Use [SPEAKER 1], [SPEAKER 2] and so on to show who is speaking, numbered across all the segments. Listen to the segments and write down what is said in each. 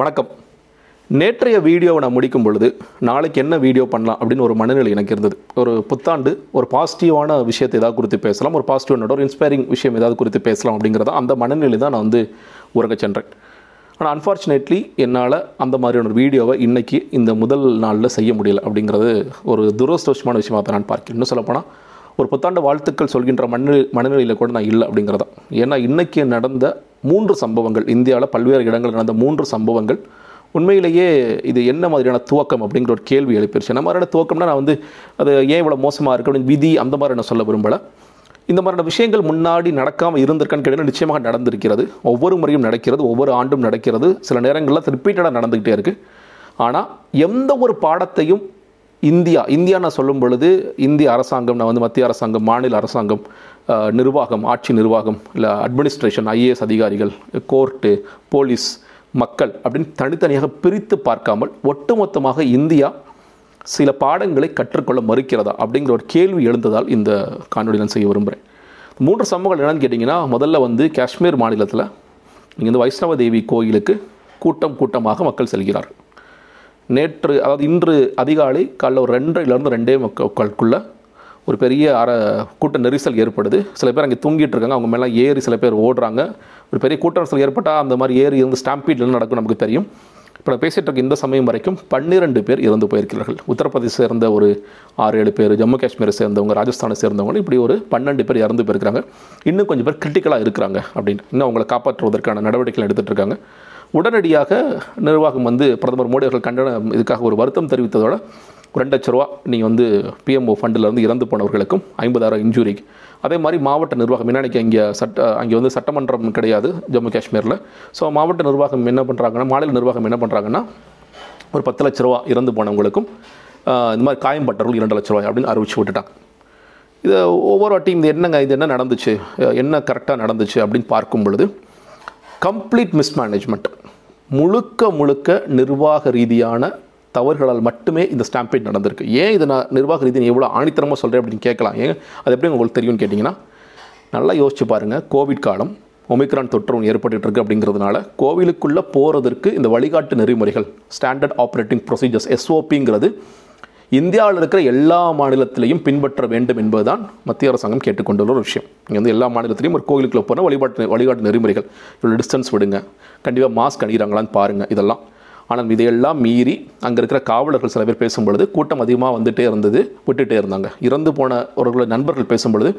[SPEAKER 1] வணக்கம். நேற்றைய வீடியோவை நான் முடிக்கும் பொழுது நாளைக்கு என்ன வீடியோ பண்ணலாம் அப்படின்னு ஒரு மனநிலை எனக்கு இருந்தது. ஒரு புத்தாண்டு ஒரு பாசிட்டிவான விஷயத்தை ஏதாவது குறித்து பேசலாம் ஒரு பாசிட்டிவ் ஒரு இன்ஸ்பைரிங் விஷயம் ஏதாவது குறித்து பேசலாம் அப்படிங்கிறத அந்த மனநிலை தான் நான் வந்து உறங்க சென்றேன். ஆனால் அன்ஃபார்ச்சுனேட்லி என்னால் அந்த மாதிரியான ஒரு வீடியோவை இன்றைக்கி இந்த முதல் நாளில் செய்ய முடியல அப்படிங்கிறது ஒரு துரதிருஷ்டமான விஷயமாக தான் நான் பார்க்கிறேன். இன்னும் சொல்லப்போனால் ஒரு புத்தாண்டு வாழ்த்துக்கள் சொல்கின்ற மனநிலை மனநிலையில் கூட நான் இல்லை அப்படிங்கிறதான். ஏன்னா இன்றைக்கி நடந்த மூன்று சம்பவங்கள். இந்தியாவில் பல்வேறு இடங்களில் நடந்த மூன்று சம்பவங்கள். உண்மையிலேயே இது என்ன மாதிரியான துவக்கம் அப்படிங்கிற ஒரு கேள்வி எழுப்பிருச்சு. என்ன மாதிரியான துவக்கம்னா நான் வந்து அது ஏன் இவ்வளோ மோசமாக இருக்குது அப்படின்னு விதி அந்த மாதிரி நான் சொல்ல விரும்பலை. இந்த மாதிரியான விஷயங்கள் முன்னாடி நடக்காமல் இருந்திருக்கான்னு கேட்டால் நிச்சயமாக நடந்திருக்கிறது. ஒவ்வொரு முறையும் நடக்கிறது ஒவ்வொரு ஆண்டும் நடக்கிறது. சில நேரங்களில் ரிப்பீட்டடாக நடந்துக்கிட்டே இருக்குது ஆனால் எந்த ஒரு பாடத்தையும் இந்தியா இந்தியா நான் சொல்லும் பொழுது இந்திய அரசாங்கம் நான் வந்து மத்திய அரசாங்கம் மாநில அரசாங்கம் நிர்வாகம் ஆட்சி நிர்வாகம் இல்லை அட்மினிஸ்ட்ரேஷன் ஐஏஎஸ் அதிகாரிகள் கோர்ட்டு போலீஸ் மக்கள் அப்படின்னு தனித்தனியாக பிரித்து பார்க்காமல் ஒட்டுமொத்தமாக இந்தியா சில பாடங்களை கற்றுக்கொள்ள மறுக்கிறதா அப்படிங்கிற ஒரு கேள்வி எழுந்ததால் இந்த காணொலி நான் செய்ய விரும்புகிறேன் மூன்று சம்பவங்கள் என்னன்னு கேட்டிங்கன்னா முதல்ல வந்து காஷ்மீர் மாநிலத்தில் இங்கே வந்து வைஷ்ணவ தேவி கோயிலுக்கு கூட்டம் கூட்டமாக மக்கள் செல்கிறார்கள். நேற்று அதாவது இன்று அதிகாலை காலைல ஒரு ரெண்டரைலேருந்து ரெண்டே மக்களுக்குள்ளே ஒரு பெரிய அற கூட்ட நெரிசல் ஏற்படுது. சில பேர் அங்கே தூங்கிட்டு இருக்காங்க அவங்க மேலே ஏறி சில பேர் ஓடுறாங்க. ஒரு பெரிய கூட்ட நெரிசல் ஏற்பட்டால் அந்த மாதிரி ஏறி இருந்து ஸ்டாம்பீட்ல நடக்கும் நமக்கு தெரியும். இப்போ நான் பேசிகிட்டு இருக்க இந்த சமயம் வரைக்கும் பன்னிரெண்டு பேர் இறந்து போயிருக்கிறார்கள். உத்தரப்பிரதேச சேர்ந்த ஒரு ஆறு ஏழு பேர் ஜம்மு காஷ்மீரை சேர்ந்தவங்க ராஜஸ்தானை சேர்ந்தவங்க இப்படி ஒரு பன்னெண்டு பேர் இறந்து போயிருக்கிறாங்க. இன்னும் கொஞ்சம் பேர் கிரிட்டிக்கலாக இருக்கிறாங்க அப்படின்னு. இன்னும் அவங்களை காப்பாற்றுவதற்கான நடவடிக்கைகள் எடுத்துகிட்டு இருக்காங்க. உடனடியாக நிர்வாகம் வந்து பிரதமர் மோடி அவர்கள் கண்டன இதுக்காக ஒரு வருத்தம் தெரிவித்ததோட ரெண்டு லட்ச ரூபா நீங்கள் வந்து பிஎம்ஓ ஃபண்டிலேருந்து இறந்து போனவர்களுக்கும் ஐம்பதாயிரம் இன்ஜூரிக்கு அதே மாதிரி மாவட்ட நிர்வாகம் என்ன இங்கே சட்ட அங்கே வந்து சட்டமன்றம் கிடையாது ஜம்மு காஷ்மீரில். ஸோ மாவட்ட நிர்வாகம் என்ன பண்ணுறாங்கன்னா மாநில நிர்வாகம் என்ன பண்ணுறாங்கன்னா ஒரு பத்து லட்ச ரூபா இறந்து போனவங்களுக்கும் இந்த மாதிரி காயம்பட்டவர்கள் இரண்டு லட்ச ரூபாய் அப்படின்னு அறிவிச்சு விட்டுட்டாங்க. இது ஒவ்வொரு வாட்டியும் இது என்னங்க இது என்ன நடந்துச்சு? என்ன கரெக்டாக நடந்துச்சு அப்படின்னு பார்க்கும் பொழுது கம்ப்ளீட் மிஸ்மேனேஜ்மெண்ட் முழுக்க முழுக்க நிர்வாக ரீதியான தவறுகளால் மட்டுமே இந்த ஸ்டாம்பேட் நடந்திருக்கு. ஏன் இதை நான் நிர்வாக ரீதியை எவ்வளோ ஆணித்தரமாக சொல்கிறேன் அப்படின்னு கேட்கலாம். ஏன்? அது எப்படி உங்களுக்கு தெரியும்னு கேட்டிங்கன்னா நல்லா யோசிச்சு பாருங்கள் கோவிட் காலம் ஒமிக்ரான் தொற்று ஒன்று ஏற்பட்டு இருக்கு அப்படிங்கிறதுனால கோவிலுக்குள்ளே போகிறதற்கு இந்த வழிகாட்டு நெறிமுறைகள் ஸ்டாண்டர்ட் ஆப்ரேட்டிங் ப்ரொசீஜர்ஸ் எஸ்ஓபிங்கிறது இந்தியாவில் இருக்கிற எல்லா மாநிலத்திலையும் பின்பற்ற வேண்டும் என்பதுதான் மத்திய அரசாங்கம் கேட்டுக்கொண்டுள்ள ஒரு விஷயம். இங்கே வந்து எல்லா மாநிலத்திலையும் ஒரு கோவிலுக்குள்ளே போனால் வழிபாட்டு வழிகாட்டு நெறிமுறைகள். இவ்வளோ டிஸ்டன்ஸ் விடுங்க. கண்டிப்பாக மாஸ்க் அணிகிறாங்களான்னு பாருங்கள் இதெல்லாம் ஆனால் இதையெல்லாம் மீறி அங்கே இருக்கிற காவலர்கள் சில பேர் பேசும்பொழுது கூட்டம் அதிகமாக வந்துட்டே இருந்தது விட்டுட்டே இருந்தாங்க. இறந்து போனவர்களோட நண்பர்கள் பேசும்பொழுது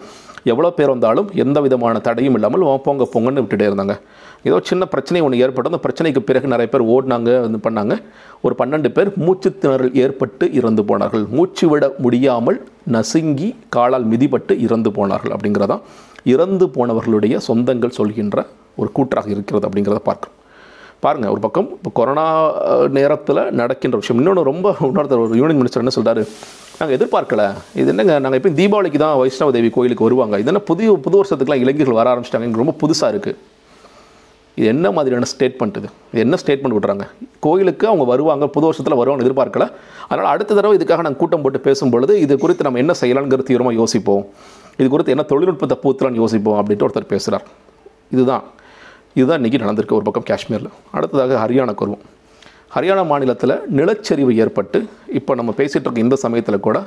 [SPEAKER 1] எவ்வளோ பேர் வந்தாலும் எந்த விதமான தடையும் இல்லாமல் "வா, போங்க போங்கன்னு விட்டுட்டே இருந்தாங்க. ஏதோ சின்ன பிரச்சனை ஒன்று ஏற்பட்டு அந்த பிரச்சனைக்கு பிறகு நிறைய பேர் ஓடினாங்க வந்து பண்ணாங்க. ஒரு பன்னெண்டு பேர் மூச்சு திணறல் ஏற்பட்டு இறந்து போனார்கள். மூச்சு விட முடியாமல் நசுங்கி காலால் மிதிப்பட்டு இறந்து போனார்கள் அப்படிங்கிறதான் இறந்து போனவர்களுடைய சொந்தங்கள் சொல்கின்ற ஒரு கூற்றாக இருக்கிறது அப்படிங்கிறத பார்க்குறோம். பாருங்கள் ஒரு பக்கம் இப்போ கொரோனா நேரத்தில் நடக்கின்ற விஷயம். இன்னொன்று ரொம்ப இன்னொருத்தர் ஒரு யூனியன் மினிஸ்டர் என்ன சொல்கிறாரு நாங்கள் எதிர்பார்க்கல. இது என்னங்க நாங்கள் இப்போ தீபாவளிக்கு தான் வைஷ்ணவ தேவி கோயிலுக்கு வருவாங்க. இது என்ன புதிய புது வருஷத்துக்குலாம் இளைஞர்கள் வர ஆரம்பிச்சிட்டாங்க. எங்களுக்கு ரொம்ப புதுசாக இருக்குது இது என்ன மாதிரியான ஸ்டேட்மெண்ட் இது? இது என்ன ஸ்டேட்மெண்ட் விட்றாங்க கோயிலுக்கு அவங்க வருவாங்க புது வருஷத்தில் வருவாங்க எதிர்பார்க்கல. அதனால் அடுத்த தடவை இதுக்காக நாங்கள் கூட்டம் போட்டு பேசும்பொழுது இது குறித்து நம்ம என்ன செய்யலாங்கிற தீவிரமாக யோசிப்போம். இது குறித்து என்ன தொழில்நுட்பத்தை பூத்தலான்னு யோசிப்போம் அப்படின்ட்டு ஒருத்தர் பேசுகிறார் இதுதான். இதுதான் இன்றைக்கி நடந்திருக்கு ஒரு பக்கம் காஷ்மீரில். அடுத்ததாக ஹரியானாக்கு வருவோம் ஹரியானா மாநிலத்தில் நிலச்சரிவு ஏற்பட்டு இப்போ நம்ம பேசிகிட்டு இருக்க இந்த சமயத்தில் கூட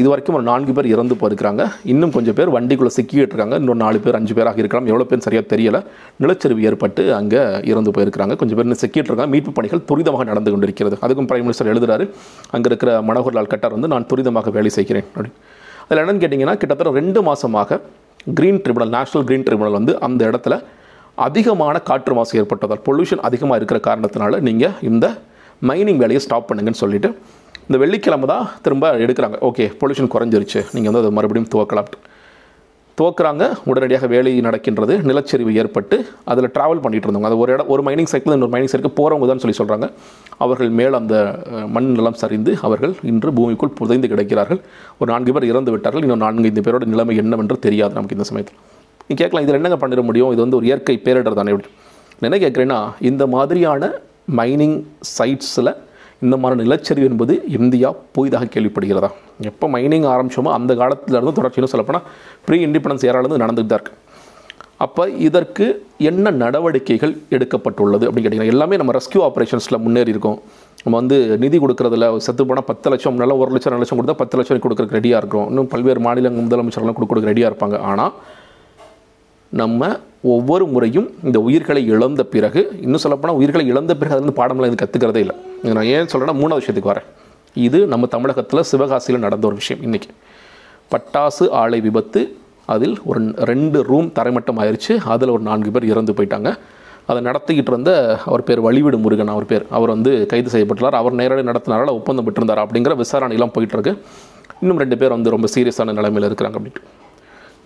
[SPEAKER 1] இது வரைக்கும் ஒரு நான்கு பேர் இறந்து போயிருக்கிறாங்க. இன்னும் கொஞ்சம் பேர் வண்டிக்குள்ளே சிக்கிட்டு இருக்காங்க. இன்னொரு நாலு பேர் அஞ்சு பேராக இருக்கலாம் எவ்வளோ பேர் சரியாக தெரியலை. நிலச்சரிவு ஏற்பட்டு அங்கே இறந்து போயிருக்கிறாங்க. கொஞ்சம் பேர் இன்னும் சிக்கிட்டு இருக்காங்க. மீட்பு பணிகள் துரிதமாக நடந்து கொண்டிருக்கிறது. அதுக்கும் பிரைம் மினிஸ்டர் எழுதுறாரு அங்கே இருக்கிற மனோகர்லால் கட்டார் வந்து நான் துரிதமாக வேலை செய்கிறேன். அப்படின்னு அதில் என்னென்னு கேட்டிங்கன்னா கிட்டத்தட்ட ரெண்டு மாதமாக green tribunal national green tribunal வந்து அந்த இடத்துல அதிகமான காற்று மாசு ஏற்பட்டதால் பொல்யூஷன் அதிகமாக இருக்கிற காரணத்தினால நீங்கள் இந்த மைனிங் வேலையை ஸ்டாப் பண்ணுங்கன்னு சொல்லிட்டு இந்த வெள்ளிக்கிழமை தான் திரும்ப எடுக்கிறாங்க. ஓகே பொல்யூஷன் குறைஞ்சிருச்சு. நீங்கள் வந்து அதை மறுபடியும் துவக்கலாம். துவக்குறாங்க. உடனடியாக வேலை நடக்கின்றது. நிலச்சரிவு ஏற்பட்டு அதில் ட்ராவல் பண்ணிகிட்டு இருந்தவங்க. அது ஒரு இடம் ஒரு மைனிங் சைக்கிள் இன்னொரு மைனிங் சைக்கிள் போகிறவங்க தான் சொல்லி சொல்கிறாங்க அவர்கள் மேல் அந்த மண் நிலம் சரிந்து அவர்கள் இன்று பூமிக்குள் புதைந்து கிடக்கிறார்கள். ஒரு நான்கு பேர் இறந்து விட்டார்கள். இன்னும் நான்கு ஐந்து பேரோட நிலைமை என்னவென்று தெரியாது நமக்கு இந்த சமயத்தில். நீ கேட்கலாம் இதில் என்னங்க பண்ணிட முடியும்? இது வந்து ஒரு இயற்கை பேரிடர் தானே. எப்படி என்ன கேட்குறேன்னா இந்த மாதிரியான மைனிங் சைட்ஸில் இந்த மாதிரி நிலச்சரிவு என்பது இந்தியா புதிதாக கேள்விப்படுகிறதா? எப்போ மைனிங் ஆரம்பிச்சோமோ அந்த காலத்திலேருந்து தொடர்ச்சின்னு சொல்லப்போனால் ப்ரீ இண்டிபெண்டன்ஸ் ஏராலேருந்து நடந்துகிட்டு தான் இருக்குது அப்போ இதற்கு என்ன நடவடிக்கைகள் எடுக்கப்பட்டுள்ளது அப்படின்னு கேட்டிங்கன்னா எல்லாமே நம்ம ரெஸ்கியூ ஆப்ரேஷன்ஸில் முன்னேறி இருக்கோம். நம்ம வந்து நிதி கொடுக்குறதுல செத்து போனால் பத்து லட்சம் நல்லா ஒரு லட்சம் ரெண்டு லட்சம் கொடுத்தா பத்து லட்சம் கொடுக்குறதுக்கு ரெடியாக இருக்கிறோம். இன்னும் பல்வேறு மாநில முதலமைச்சர்லாம் கொடுக்குறதுக்கு ரெடியாக இருப்பாங்க. ஆனால் நம்ம ஒவ்வொரு முறையும் இந்த உயிர்களை இழந்த பிறகு இன்னும் சொல்லப்போனால் உயிர்களை இழந்த பிறகு அதுலேருந்து பாடமெல்லாம் இது கற்றுக்கிறதே இல்லை. நான் ஏன் சொல்கிறேன்னா மூணாவது விஷயத்துக்கு வரேன். இது நம்ம தமிழகத்தில் சிவகாசியில் நடந்த ஒரு விஷயம் இன்றைக்கி பட்டாசு ஆலை விபத்து அதில் ஒரு ரெண்டு ரூம் தரைமட்டம் ஆயிடுச்சு அதில் ஒரு நான்கு பேர் இறந்து போயிட்டாங்க. அதை நடத்திக்கிட்டு இருந்த அவர் பேர் வழிவிடு முருகன் அவர் பேர். அவர் வந்து கைது செய்யப்பட்டுள்ளார். அவர் நேரடி நடத்தினால ஒப்பந்தம் பெற்றிருந்தார் அப்படிங்கிற விசாரணையெல்லாம் போயிட்டுருக்கு இன்னும் ரெண்டு பேர் வந்து ரொம்ப சீரியஸான நிலைமையில் இருக்கிறாங்க அப்படின்ட்டு.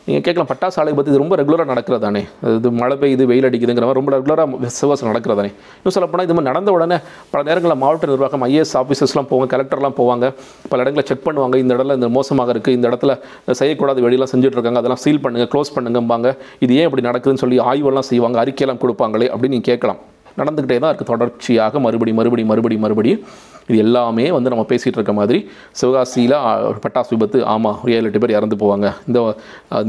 [SPEAKER 1] நீங்கள் கேட்கலாம் பட்டாசு ஆலை பற்றி இது ரொம்ப ரெகுலராக நடக்கிறதானே? இது மழை பெய்யுது வெயில் அடிக்குதுங்கிற மாதிரி ரொம்ப ரெகுலராக சிவகாசம் நடக்கிறதானே? இன்னும் சொல்லப்போனால் இது மாதிரி நடந்த உடனே பல நேரங்களில் மாவட்ட நிர்வாகம் ஐஏஎஸ் ஆஃபீஸர்ஸ்லாம் போவாங்க கலெக்டர்லாம் போவாங்க பல இடங்களில் செக் பண்ணுவாங்க இந்த இடத்துல இந்த மோசமாக இருக்குது இந்த இடத்துல செய்யக்கூடாத வெளியெல்லாம் செஞ்சுட்டு இருக்காங்க அதெல்லாம் சீல் பண்ணுங்கள் க்ளோஸ் பண்ணுங்கம்பாங்க. இது ஏன் இப்படி நடக்குதுன்னு சொல்லி ஆய்வெல்லாம் செய்வாங்க அறிக்கையெல்லாம் கொடுப்பாங்களே அப்படின்னு நீங்கள் கேட்கலாம். நடந்துக்கிட்டே தான் இருக்குது தொடர்ச்சியாக மறுபடி மறுபடி மறுபடி மறுபடி. இது எல்லாமே வந்து நம்ம பேசிகிட்டு இருக்க மாதிரி சிவகாசியில் ஒரு பட்டாசு விபத்து ஆமாம் ஒரு ஏழு எட்டு பேர் இறந்து போவாங்க. இந்த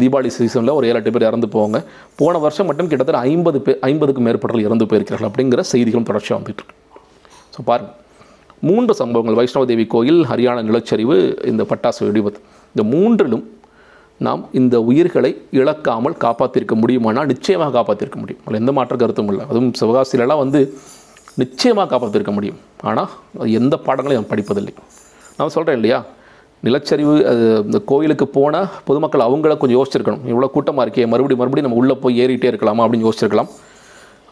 [SPEAKER 1] தீபாவளி சீசனில் ஒரு ஏழு எட்டு பேர் இறந்து போவாங்க. போன வருஷம் மட்டும் கிட்டத்தட்ட ஐம்பது பேர் ஐம்பதுக்கும் மேற்பட்டவர்கள் இறந்து போயிருக்கிறார்கள் அப்படிங்கிற செய்திகளும் தொடர்ச்சியாக வந்துட்டு ஸோ பாருங்கள் மூன்று சம்பவங்கள். வைஷ்ணவ தேவி கோயில் ஹரியானா நிலச்சரிவு இந்த பட்டாசு வெடிபத்து. இந்த மூன்றிலும் நாம் இந்த உயிர்களை இழக்காமல் காப்பாற்றிருக்க முடியுமானால் நிச்சயமாக காப்பாற்றிருக்க முடியும். அதில் எந்த மாற்ற கருத்தும் இல்லை. அதுவும் சிவகாசிலலாம் வந்து நிச்சயமாக காப்பாற்றிருக்க முடியும். ஆனால் எந்த பாடங்களையும் அவன் படிப்பதில்லை. நான் சொல்கிறேன் இல்லையா? நிலச்சரிவு அது இந்த கோயிலுக்கு போனால் பொதுமக்கள் அவங்கள கொஞ்சம் யோசிச்சிருக்கணும். இவ்வளோ கூட்டமாக இருக்கே மறுபடியும் மறுபடியும் நம்ம உள்ளே போய் ஏறிட்டே இருக்கலாமா அப்படின்னு யோசிச்சிருக்கலாம்.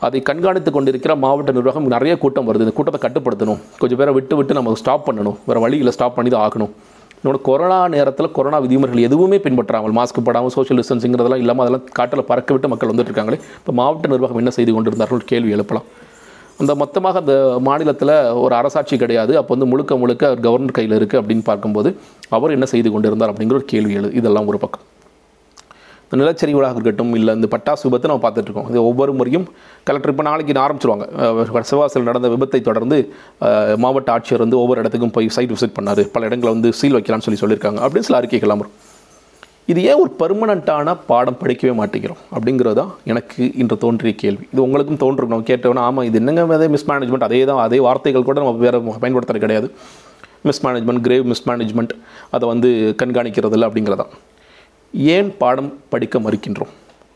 [SPEAKER 1] அதை கண்காணித்து கொண்டிருக்கிற மாவட்ட நிர்வாகம் நிறைய கூட்டம் வருது. இந்த கூட்டத்தை கட்டுப்படுத்தணும். கொஞ்சம் பேரை விட்டு விட்டு நம்ம ஸ்டாப் பண்ணணும். வேறு வழியில் ஸ்டாப் பண்ணி தான் ஆகணும். இன்னொன்று கொரோனா நேரத்தில் கொரோனா விதிமுறைகள் எதுவுமே பின்பற்றாமல் மாஸ்க் போடாமல் சோஷியல் டிஸ்டன்சிங்கிறதெல்லாம் இல்லாமல் அதெல்லாம் காட்டில் பறக்க விட்டு மக்கள் வந்துட்டு இருக்காங்களே இப்போ மாவட்ட நிர்வாகம் என்ன செய்து கொண்டிருந்தார்கள்? கேள்வி எழுப்பலாம். அந்த மொத்தமாக அந்த மாநிலத்தில் ஒரு அரசாட்சி கிடையாது. அப்போ வந்து முழுக்க முழுக்க கவர்னர் கையில் இருக்குது அப்படின்னு பார்க்கும்போது அவர் என்ன செய்து கொண்டிருந்தார் அப்படிங்கிற ஒரு கேள்வி எழுது இதெல்லாம் ஒரு பக்கம். இந்த நிலச்சரிவுகளாக இருக்கட்டும் இல்லை இந்த பட்டாசு விபத்தை நம்ம பார்த்துட்ருக்கோம் இது ஒவ்வொரு முறையும் கலெக்டர் இப்போ நாளைக்கு ஆரம்பிச்சிருவாங்க. அஹ் நடந்த விபத்தை தொடர்ந்து மாவட்ட ஆட்சியர் வந்து ஒவ்வொரு இடத்துக்கும் போய் சைட் விசிட் பண்ணார். பல இடங்களை வந்து சீல் வைக்கலாம்னு சொல்லி சொல்லியிருக்காங்க. அப்படின்னு சில அறிக்கைகள்லாம் வரும். இது ஏன் ஒரு பர்மனண்ட்டான பாடம் படிக்கவே மாட்டேங்கிறோம்? அப்படிங்கிறது தான் எனக்கு இன்று தோன்றிய கேள்வி. இது உங்களுக்கும் தோன்றிருக்கணும் கேட்டோன்னா ஆமாம் இது என்னங்க அதே மிஸ்மேனேஜ்மெண்ட் அதே தான் அதே வார்த்தைகள் கூட நம்ம வேறு பயன்படுத்துறது கிடையாது. மிஸ்மேனேஜ்மெண்ட் கிரேவ் மிஸ்மேனேஜ்மெண்ட் அதை வந்து கண்காணிக்கிறதில்ல அப்படிங்கிறதான். ஏன் பாடம் படிக்க மறுக்கின்றோம்?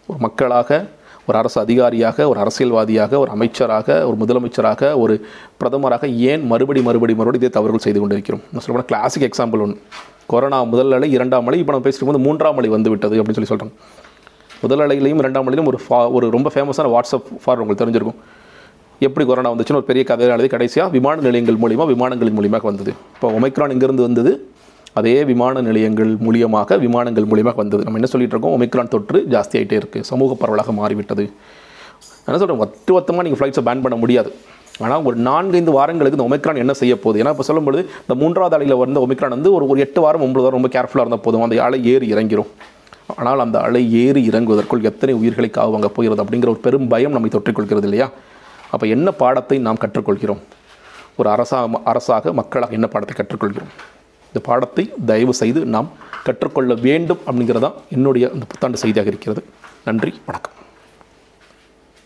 [SPEAKER 1] ஒரு மக்களாக ஒரு அரசு அதிகாரியாக ஒரு அரசியல்வாதியாக ஒரு அமைச்சராக ஒரு முதலமைச்சராக ஒரு பிரதமராக ஏன் மறுபடி மறுபடி மறுபடி இதே தவறுகள் செய்து கொண்டிருக்கிறோம்? நான் சொல்ல கிளாசிக் எக்ஸாம்பிள் ஒன்று கொரோனா முதல் அலை இரண்டாம் அலை இப்போ நம்ம பேசிட்டு போது மூன்றாம் அலை வந்து விட்டது அப்படின்னு சொல்லி சொல்கிறாங்க முதல் அலையிலையும் இரண்டாம் அலையிலும் ஒரு ஃபா ஒரு ரொம்ப ஃபேமஸான வாட்ஸ்அப் ஃபார் உங்களுக்கு தெரிஞ்சிருக்கும். எப்படி கொரோனா வந்துச்சுன்னு ஒரு பெரிய கதையை எழுதி கடைசியாக விமான நிலையங்கள் மூலிமா விமானங்களின் மூலியமாக வந்தது. இப்போ ஒமைக்ரான் இங்கேருந்து வந்தது அதே விமான நிலையங்கள் மூலியமாக விமானங்கள் மூலியமாக வந்தது. நம்ம என்ன சொல்லிட்டு இருக்கோம்? ஒமிக்ரான் தொற்று ஜாஸ்தியாகிட்டே இருக்குது சமூக பரவலாக மாறிவிட்டது. என்ன சொல்கிறேன் ஒத்து ஒத்தமாக நீங்கள் ஃப்ளைட்ஸை பேன் பண்ண முடியாது. ஆனால் ஒரு நான்கைந்து வாரங்களுக்கு இந்த ஒமிக்ரான் என்ன செய்ய போகுது? ஏன்னா இப்போ சொல்லும்போது இந்த மூன்றாவது அலையில் வந்த ஒமிக்ரான் வந்து ஒரு ஒரு எட்டு வாரம் ஒன்பது வாரம் ரொம்ப கேர்ஃபுல்லாக இருந்தால் போதும். அந்த அலை ஏறி இறங்கிடும் ஆனால் அந்த அலை ஏறி இறங்குவதற்குள் எத்தனை உயிர்களை காவாங்க போகிறது அப்படிங்கிற ஒரு பெரும் பயம் நம்மை தொற்றிக்கொள்கிறது இல்லையா? அப்போ என்ன பாடத்தை நாம் கற்றுக்கொள்கிறோம்? ஒரு அரசா அரசாக மக்களாக என்ன பாடத்தை கற்றுக்கொள்கிறோம்? இந்த பாடத்தை தயவு செய்து நாம் கற்றுக்கொள்ள வேண்டும் அப்படிங்கிறதான் என்னுடைய அந்த புத்தாண்டு செய்தியாக இருக்கிறது. நன்றி வணக்கம்.